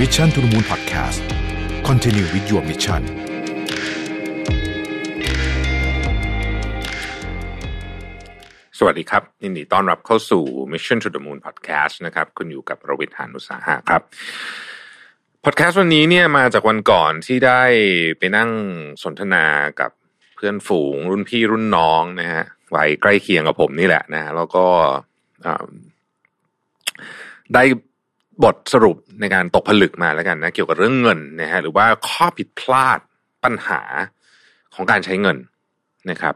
Mission to the Moon Podcast Continue with your mission สวัสดีครับยินดีต้อนรับเข้าสู่ Mission to the Moon Podcast นะครับ คุณอยู่กับรวิทยานุสาหะครับพอดแคสต์วันนี้เนี่ยมาจากวันก่อนที่ได้ไปนั่งสนทนากับเพื่อนฝูงรุ่นพี่รุ่นน้องนะฮะวัยใกล้เคียงกับผมนี่แหละนะฮะแล้วก็ได้ บทสรุปในการตกผลึกมาแล้วกันนะเกี่ยวกับเรื่องเงินนะฮะหรือว่าข้อผิดพลาดปัญหาของการใช้เงินนะครับ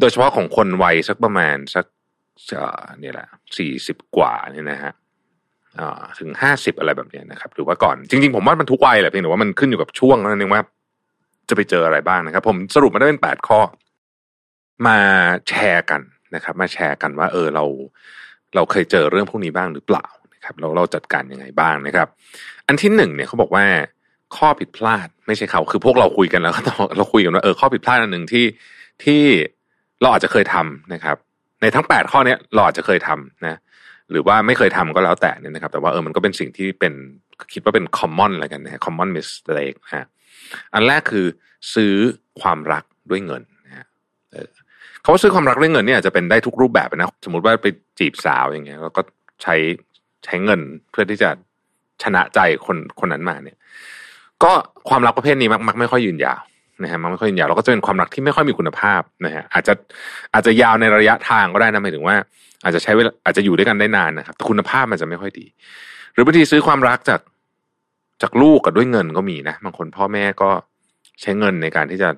โดยเฉพาะของคนวัยสักประมาณสักเนี่ยแหละสี่สิบกว่าเนี่ยนะฮะถึงห้าสิบอะไรแบบนี้นะครับ หรือว่าก่อนจริงๆ ผมว่ามันทุกวัยแหละเพียงแต่ว่ามันขึ้นอยู่กับช่วงนั่นเองว่า จะไปเจออะไรบ้างนะครับ ผมสรุปมาได้เป็นแปดข้อ มาแชร์กันนะครับ มาแชร์กันว่า เออเรา เราเคยเจอเรื่องพวกนี้บ้างหรือเปล่า นะครับเราเราจัดการยังไงบ้างนะครับ อันที่หนึ่งเนี่ยเขาบอกว่าข้อผิดพลาด ไม่ใช่เขาคือพวกเราคุยกันแล้วเราคุยกันว่าเออข้อผิดพลาดอันหนึ่งที่ที่เราอาจจะเคยทำนะครับ ในทั้งแปดข้อเนี้ยเราอาจจะเคยทำนะหรือว่าไม่เคยทำก็แล้วแต่เนี่ยนะครับ แต่ว่าเออมันก็เป็นสิ่งที่เป็นคิดว่าเป็น common อะไรกันนะ common mistake นะฮะอันแรกคือซื้อความรักด้วยเงินนะฮะเขาว่าซื้อความรักด้วยเงินเนี่ยจจะเป็นได้ทุกรูปแบบนะสมมติว่าไปจีบสาวอย่างเงี้ยแล้วก็ใช้ ใช้เงินเพื่อที่จะชนะใจคนคนนั้นมาเนี่ย ก็ความรักประเภทนี้มักมักไม่ค่อยยืนยาวนะฮะมันไม่ค่อยยืนยาวแล้วก็จะเป็นความรักที่ไม่ค่อยมีคุณภาพนะฮะอาจจะอาจจะยาวในระยะทางก็ได้นะหมายถึงว่า อาจจะใช้เวลาอาจจะอยู่ด้วยกันได้นานนะครับแต่คุณภาพมันจะไม่ค่อยดี หรือบางทีซื้อความรักจากจากลูกกับด้วยเงินก็มีนะบางคนพ่อแม่ก็ใช้เงินในการที่จะ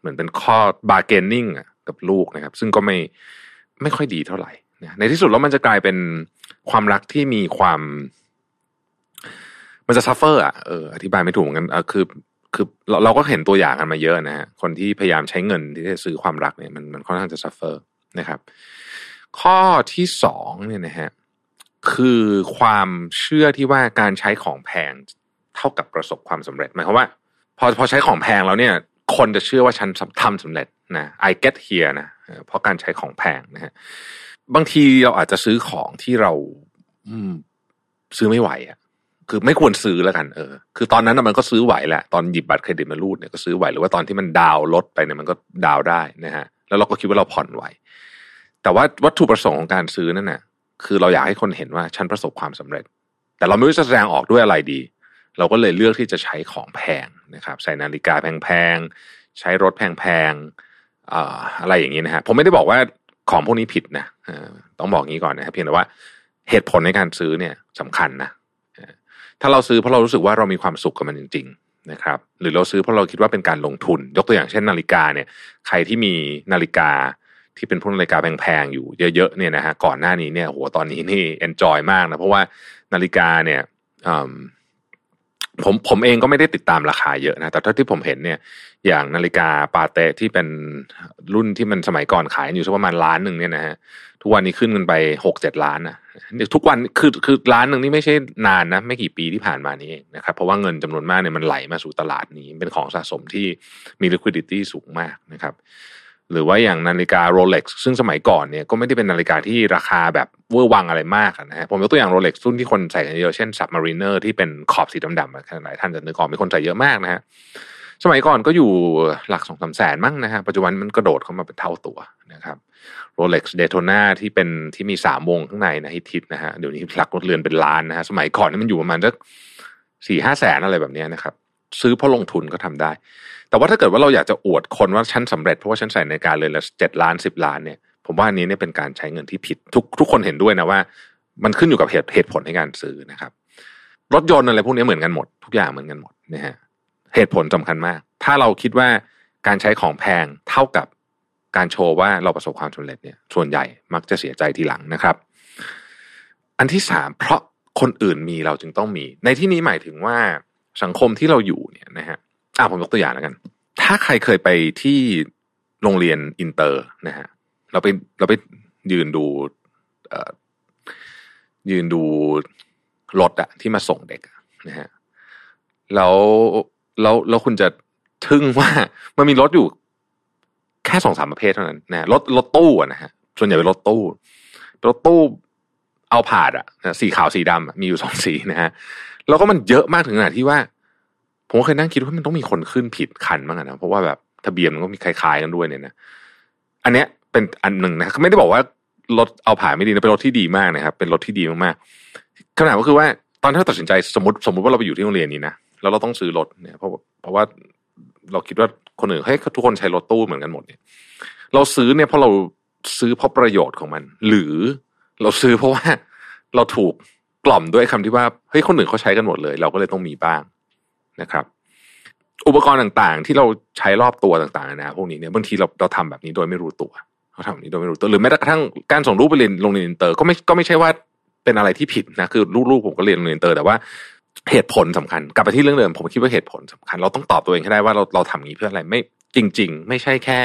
เหมือนเป็นข้อ bargaining กับลูกนะครับ ซึ่งก็ไม่ไม่ค่อยดีเท่าไหร่ ในที่สุดแล้วมันจะกลายเป็นความรักที่มีความ มันจะ suffer อะเอออธิบายไม่ถูกเหมือนกันคือคือเราเราก็เห็นตัวอย่างกันมาเยอะนะฮะคนที่พยายามใช้เงินที่จะซื้อความรักเนี่ยมันมันค่อนข้างจะ suffer นะครับ ข้อที่สองเนี่ยนะฮะคือความเชื่อที่ว่าการใช้ของแพงเท่ากับประสบความสำเร็จหมายความว่า พอพอใช้ของแพงแล้วเนี่ย คนจะเชื่อว่าฉันทำสำเร็จนะ I get here นะเพราะการใช้ของแพงนะฮะ บางทีเราอาจจะซื้อของที่เรา อืม ซื้อไม่ไหวอะคือไม่ควรซื้อแล้วกันเออคือตอนนั้นมันก็ซื้อไหวแหละตอนหยิบบัตรเครดิตมารูดเนี่ยก็ซื้อไหวหรือว่าตอนที่มันดาวลดไปเนี่ยมันก็ดาวได้นะฮะ แล้วเราก็คิดว่าเราผ่อนไหว แต่ว่าวัตถุประสงค์ของการซื้อนั่นน่ะ คือเราอยากให้คนเห็นว่าฉันประสบความสำเร็จ แต่เราไม่รู้จะแสดงออกด้วยอะไรดี เราก็เลยเลือกที่จะใช้ของแพงนะครับ ใส่นาฬิกาแพงๆใช้รถแพงๆอออะไรอย่างนี้นะฮะผมไม่ได้บอกว่า ของพวกนี้ผิดนะต้องบอกงี้ก่อนนะครับเพียงแต่ว่าเหตุผลในการซื้อเนี่ยสำคัญนะถ้าเราซื้อเพราะเรารู้สึกว่าเรามีความสุขกับมันจริง ๆ นะครับ หรือเราซื้อเพราะเราคิดว่าเป็นการลงทุน ยกตัวอย่างเช่น นาฬิกาเนี่ย ใครที่มีนาฬิกาที่เป็นพวกนาฬิกาแพงๆอยู่เยอะๆเนี่ยนะฮะก่อนหน้านี้เนี่ยโหตอนนี้นี่เอนจอยมากนะเพราะว่านาฬิกาเนี่ย ผมผมเองก็ไม่ได้ติดตามราคาเยอะนะ แต่เท่าที่ผมเห็นเนี่ย อย่างนาฬิกาปาเต้ที่เป็นรุ่นที่มันสมัยก่อนขายอยู่สักประมาณล้านหนึ่งเนี่ยนะฮะทุกวันนี้ขึ้นกันไปหกเจ็ดล้านนะทุกวันคือคือล้านหนึ่งนี่ไม่ใช่นานนะ ไม่กี่ปีที่ผ่านมานี้เองนะครับเพราะว่าเงินจำนวนมากเนี่ยมันไหลมาสู่ตลาดนี้ เป็นของสะสมที่มี liquidity สูงมากนะครับ หรือว่าอย่างนาฬิกา Rolex ซึ่งสมัยก่อนเนี่ยก็ไม่ได้เป็นนาฬิกาที่ราคาแบบเวอร์วังอะไรมากนะฮะผมยกตัวอย่าง Rolex รุ่นที่คนใส่กันเยอะเช่น Submariner ที่เป็นขอบสีดำๆหลายท่านจะนึกออกมีคนใส่เยอะมากนะฮะสมัยก่อนก็อยู่หลักสองสามแสนมั้งนะฮะปัจจุบันมันกระโดดเข้ามาเป็นเท่าตัวนะครับ Rolex Daytona ที่เป็นที่มีสามวงข้างในนะฮิตฮิตนะฮะเดี๋ยวนี้หลักเรือนเป็นล้านนะฮะสมัยก่อนนี่มันอยู่ประมาณสักสี่ห้าแสนอะไรแบบนี้นะครับซื้อเพราะลงทุนก็ทำได้ แต่ว่าถ้าเกิดว่าเราอยากจะอวดคนว่าฉันสาเร็จเพราะว่าฉันใส่ในการเลยละเจ็ดล้านสิบล้านเนี่ยผมว่าอันนี้เนี่ยเป็นการใช้เงินที่ผิดทุกทุกคนเห็นด้วยนะว่า มันขึ้นอยู่กับเหตุเหตุผลในการซื้อนะครับ รถยนต์อะไรพวกนี้เหมือนกันหมด ทุกอย่างเหมือนกันหมดนะฮะเหตุผลสำคัญมาก ถ้าเราคิดว่าการใช้ของแพงเท่ากับการโชว์ว่าเราประสบความสำเร็จเนี่ย ส่วนใหญ่มักจะเสียใจทีหลังนะครับ อันที่สามเพราะคนอื่นมีเราจึงต้องมี ในที่นี้หมายถึงว่าสังคมที่เราอยู่เนี่ยนะฮะ อ่าผมยกตัวอย่างแล้วกัน ถ้าใครเคยไปที่โรงเรียนอินเตอร์นะฮะเราไปเราไปยืนดูเอ่อยืนดูรถอะที่มาส่งเด็กนะฮะแล้วแล้วแล้วคุณจะทึ่งว่ามันมีรถอยู่แค่สองสามประเภทเท่านั้นนะรถรถตู้นะฮะส่วนใหญ่เป็นรถตู้รถตู้เอาผาดอะสีขาวสีดำมีอยู่สองสีนะฮะแล้วก็มันเยอะมากถึงขนาดที่ว่า ผมก็เคยนั่งคิดว่ามันต้องมีคนขึ้นผิดคันบ้างนะเพราะว่าแบบทะเบียนมันก็มีคล้ายๆกันด้วยเนี่ยนะอันเนี้ยเป็นอันหนึ่งนะไม่ได้บอกว่ารถเอาผ่านไม่ดีนะเป็นรถที่ดีมากนะครับ เป็นรถที่ดีมากๆขนาดก็คือว่าตอนที่เราตัดสินใจสมมติสมมติว่าเราไปอยู่ที่โรงเรียนนี้นะแล้วเราต้องซื้อรถเนี่ยเพราะเพราะว่าเราคิดว่าคนอื่นเฮ้ยทุกคนใช้รถตู้เหมือนกันหมดเนี่ย เราซื้อเนี่ยเพราะเราซื้อเพราะประโยชน์ของมัน หรือเราซื้อเพราะว่าเราถูกกล่อมด้วยคำที่ว่าเฮ้ยคนอื่นเขาใช้กันหมดเลย เราก็เลยต้องมีบ้าง นะครับ อุปกรณ์ต่างๆ ที่เราใช้รอบตัวต่างๆนะพวกนี้เนี่ยบางทีเราเราทำแบบนี้โดยไม่รู้ตัวเขาทำแบบนี้โดยไม่รู้ตัวหรือแม้กระทั่งการส่งลูกไปเรียนโรงเรียนอินเตอร์ก็ไม่ก็ไม่ใช่ว่าเป็นอะไรที่ผิดนะคือลูกๆผมก็เรียนโรงเรียนอินเตอร์แต่ว่าเหตุผลสำคัญ กลับไปที่เรื่องเดิมผมคิดว่าเหตุผลสำคัญ เราต้องตอบตัวเองให้ได้ว่าเราเราทำอย่างนี้เพื่ออะไรไม่จริง ๆ ไม่ใช่แค่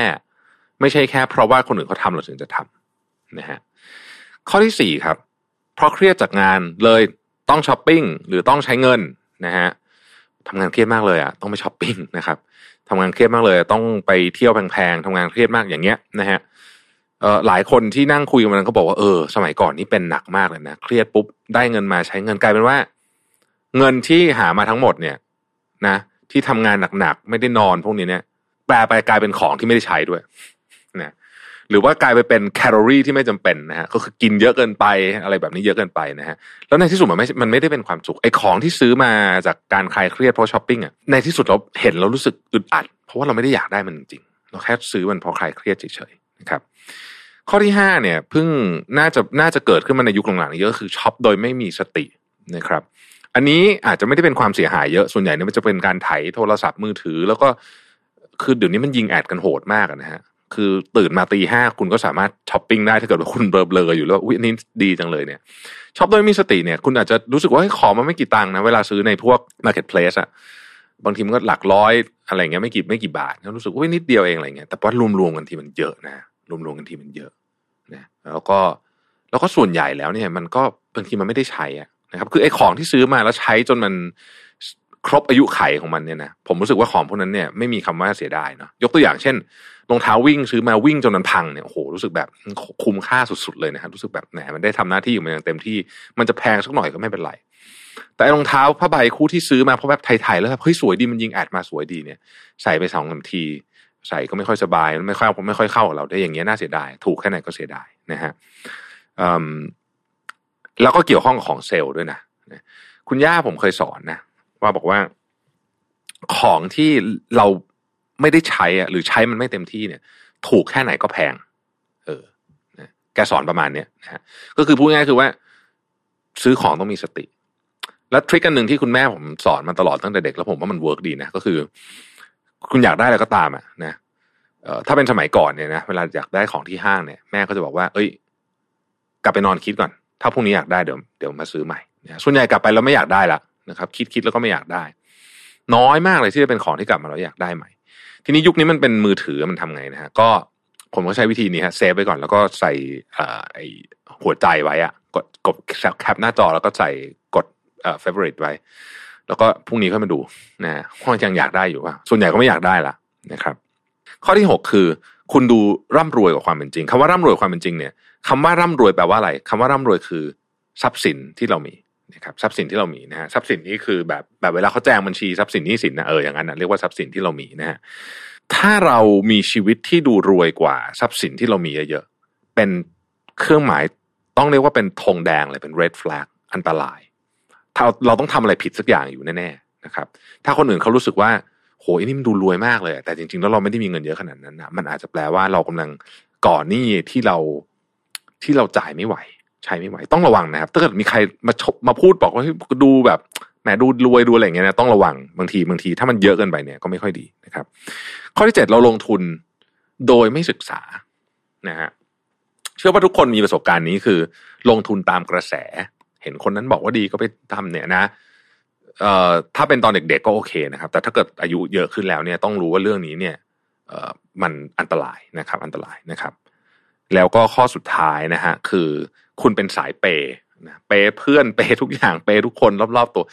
ไม่ใช่แค่ เพราะว่าคนอื่นเขาทาเราถึงจะทำนะฮะข้อที่สี่ครับ เพราะเครียดจากงานเลยต้องช้อปปิ้งหรือต้องใช้เงินนะฮะ ทำงานเครียดมากเลยอะต้องไปช้อปปิ้งนะครับทำงานเครียดมากเลย ต้องไปเที่ยวแพงๆทำงานเครียดมากอย่างเงี้ยนะฮะเอ่อหลายคนที่นั่งคุยกันมันก็บอกว่าเออสมัยก่อนนี่เป็นหนักมากเลยนะเครียดปุ๊บได้เงินมาใช้เงินกลายเป็นว่า เงินที่หามาทั้งหมดเนี่ย นะ ที่ทำงานหนักๆไม่ได้นอนพวกนี้เนี่ยแปลไปกลายเป็นของที่ไม่ได้ใช้ด้วย หรือว่ากลายไปเป็นแคลอรี่ที่ไม่จำเป็นนะฮะก็คือกินเยอะเกินไปอะไรแบบนี้เยอะเกินไปนะฮะแล้วในที่สุดมันไม่มันไม่ได้เป็นความสุขไอ้ของที่ซื้อมาจากการคลายเครียดเพราะช้อปปิ้งอะในที่สุดเราเห็นเรารู้สึกอึดอัด เพราะว่าเราไม่ได้อยากได้มันจริงเราแค่ซื้อมันพราะคลายเครียดเฉยๆนะครับข้อที่ห้าเนี่ยเพิ่งน่าจะน่าจะเกิดขึ้นมาในยุคหลังๆเยอะคือช็อปโดยไม่มีสตินะครับ อันนี้อาจจะไม่ได้เป็นความเสียหายเยอะส่วนใหญ่เนี่ยมันจะเป็นการไถโทรศัพท์มือถือ แล้วก็คือเดี๋ยวนี้มันยิง ad กันโหดมากนะฮะ คือตื่นมาตีห้าคุณก็สามารถช้อปปิ้งได้ถ้าเกิดว่าคุณเบลอๆอยู่แล้วอุ้ยนี่ดีจังเลยเนี่ยช็อปโดยมีสติเนี่ย คุณอาจจะรู้สึกว่าของมันไม่กี่ตังค์นะ เวลาซื้อในพวก Marketplace อะบางทีมันก็หลักร้อยอะไรเงี้ยไม่กี่ไม่กี่บาทรู้สึกว่านิดเดียวเองอะไรเงี้ยแต่ว่ารวมๆกันทีมันเยอะนะรวมๆกันทีมันเยอะนะแล้วก็แล้วก็ส่วนใหญ่แล้วเนี่ย มันก็บางทีมันไม่ได้ใช้อะนะครับ คือไอ้ของที่ซื้อมาแล้วใช้จนมัน ครบอายุไขของมันเนี่ยนะผมรู้สึกว่าของพวกนั้นเนี่ยไม่มีคำว่าเสียดายเนาะยกตัวอย่างเช่นรองเท้าวิ่งซื้อมาวิ่งจนมันพังเนี่ยโอ้โหรู้สึกแบบคุ้มค่าสุดๆเลยนะครับรู้สึกแบบแหมมันได้ทำหน้าที่อยู่มันอย่างเต็มที่มันจะแพงสักหน่อยก็ไม่เป็นไร แต่รองเท้าผ้าใบคู่ที่ซื้อมาเพราะแบบไทยๆแล้วแบบเฮ้ยสวยดีมันยิงแอดมาสวยดีเนี่ย ใส่ไปสองสามที ใส่ก็ไม่ค่อยสบายไม่ค่อยไม่ค่อยเข้าเราได้อย่างเงี้ยน่าเสียดายถูกแค่ไหนก็เสียดายนะฮะแล้วก็เกี่ยวข้องกับของเซลล์ด้วยนะคุณย่าผมเคยสอนนะ ว่าบอกว่า ของที่เราไม่ได้ใช้อะหรือใช้มันไม่เต็มที่เนี่ย ถูกแค่ไหนก็แพง เออนะแกสอนประมาณเนี้ยนะฮะก็คือพูดง่ายคือว่า ซื้อของต้องมีสติ และ trick อันหนึ่งที่คุณแม่ผมสอนมาตลอดตั้งแต่เด็กแล้วผมว่ามัน work ดีนะก็คือ คุณอยากได้อะไรก็ตามอะนะเอ่อถ้าเป็นสมัยก่อนเนี่ยนะเวลาอยากได้ของที่ห้างเนี่ยแม่ก็จะบอกว่า เอ้ย กลับไปนอนคิดก่อน ถ้าพรุ่งนี้อยากได้เดี๋ยวเดี๋ยวมาซื้อใหม่ส่วนใหญ่กลับไปแล้วไม่อยากได้ละ นะครับคิดคิดแล้วก็ไม่อยากได้ น้อยมากเลยที่จะเป็นของที่กลับมาแล้วอยากได้ใหม่ ทีนี้ยุคนี้มันเป็นมือถือมันทำไงนะฮะก็ผมก็ใช้วิธีนี้ฮะ save ไว้ก่อนแล้วก็ใส่ไอหัวใจไว้อะกดกดแคปหน้าจอแล้วก็ใส่กดเอ่อ favorite ไว้ แล้วก็พรุ่งนี้ค่อยมาดูนะว่ายังอยากได้อยู่ว่าส่วนใหญ่ก็ไม่อยากได้ละนะครับ ข้อที่หกคือ คุณดูร่ำรวยกว่าความเป็นจริงคำว่าร่ำรวยความเป็นจริงเนี่ยคำว่าร่ำรวยแปลว่าอะไรคำว่าร่ำรวยคือทรัพย์สินที่เรามี นะครับทรัพย์สินที่เรามีนะฮะทรัพย์สินนี้คือแบบแบบเวลาเขาแจ้งบัญชีทรัพย์สินนี้สินนะเอออย่างนั้นนะเรียกว่าทรัพย์สินที่เรามีนะฮะถ้าเรามีชีวิตที่ดูรวยกว่าทรัพย์สินที่เรามีเยอะๆเป็นเครื่องหมายต้องเรียกว่าเป็นธงแดงเลยเป็น red flag อันตราย ถ้าเราต้องทำอะไรผิดสักอย่างอยู่แน่ๆนะครับ ถ้าคนอื่นเขารู้สึกว่าโหนี่มันดูรวยมากเลย แต่จริงๆแล้วเราไม่ได้มีเงินเยอะขนาดนั้นนะมันอาจจะแปลว่าเรากำลังก่อนหนี้ที่เราที่เราจ่ายไม่ไหว ใช้ไม่ไหวต้องระวังนะครับ ถ้าเกิดมีใครมาชมาพูดบอกว่าดูแบบแหมดูรวยดูอะไรอย่างเงี้ยนะต้องระวังบางทีบางทีถ้ามันเยอะเกินไปเนี่ยก็ไม่ค่อยดีนะครับ ข้อที่เจ็ดเราลงทุนโดยไม่ศึกษานะฮะเชื่อว่าทุกคนมีประสบการณ์นี้คือ ลงทุนตามกระแส เห็นคนนั้นบอกว่าดีก็ไปทำเนี่ยนะเอ่อถ้าเป็นตอนเด็ก ๆ ก็โอเคนะครับ แต่ถ้าเกิดอายุเยอะขึ้นแล้วเนี่ยต้องรู้ว่าเรื่องนี้เนี่ยเอ่อมันอันตรายนะครับ อันตรายนะครับ แล้วก็ข้อสุดท้ายนะฮะคือ คุณเป็นสายเปย์นะเปย์เพื่อนเปย์ทุกอย่างเปย์ทุกคนรอบๆตัว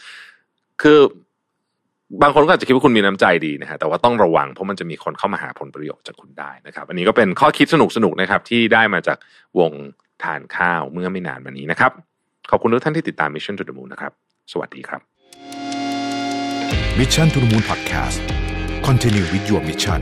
คือบางคนก็อาจจะคิดว่าคุณมีน้ำใจดีนะฮะแต่ว่าต้องระวังเพราะมันจะมีคนเข้ามาหาผลประโยชน์จากคุณได้นะครับ อันนี้ก็เป็นข้อคิดสนุกๆนะครับ ที่ได้มาจากวงทานข้าวเมื่อไม่นานมานี้นะครับ ขอบคุณทุกท่านที่ติดตาม Mission to the Moon นะครับ สวัสดีครับ Mission to the Moon Podcast Continue with your mission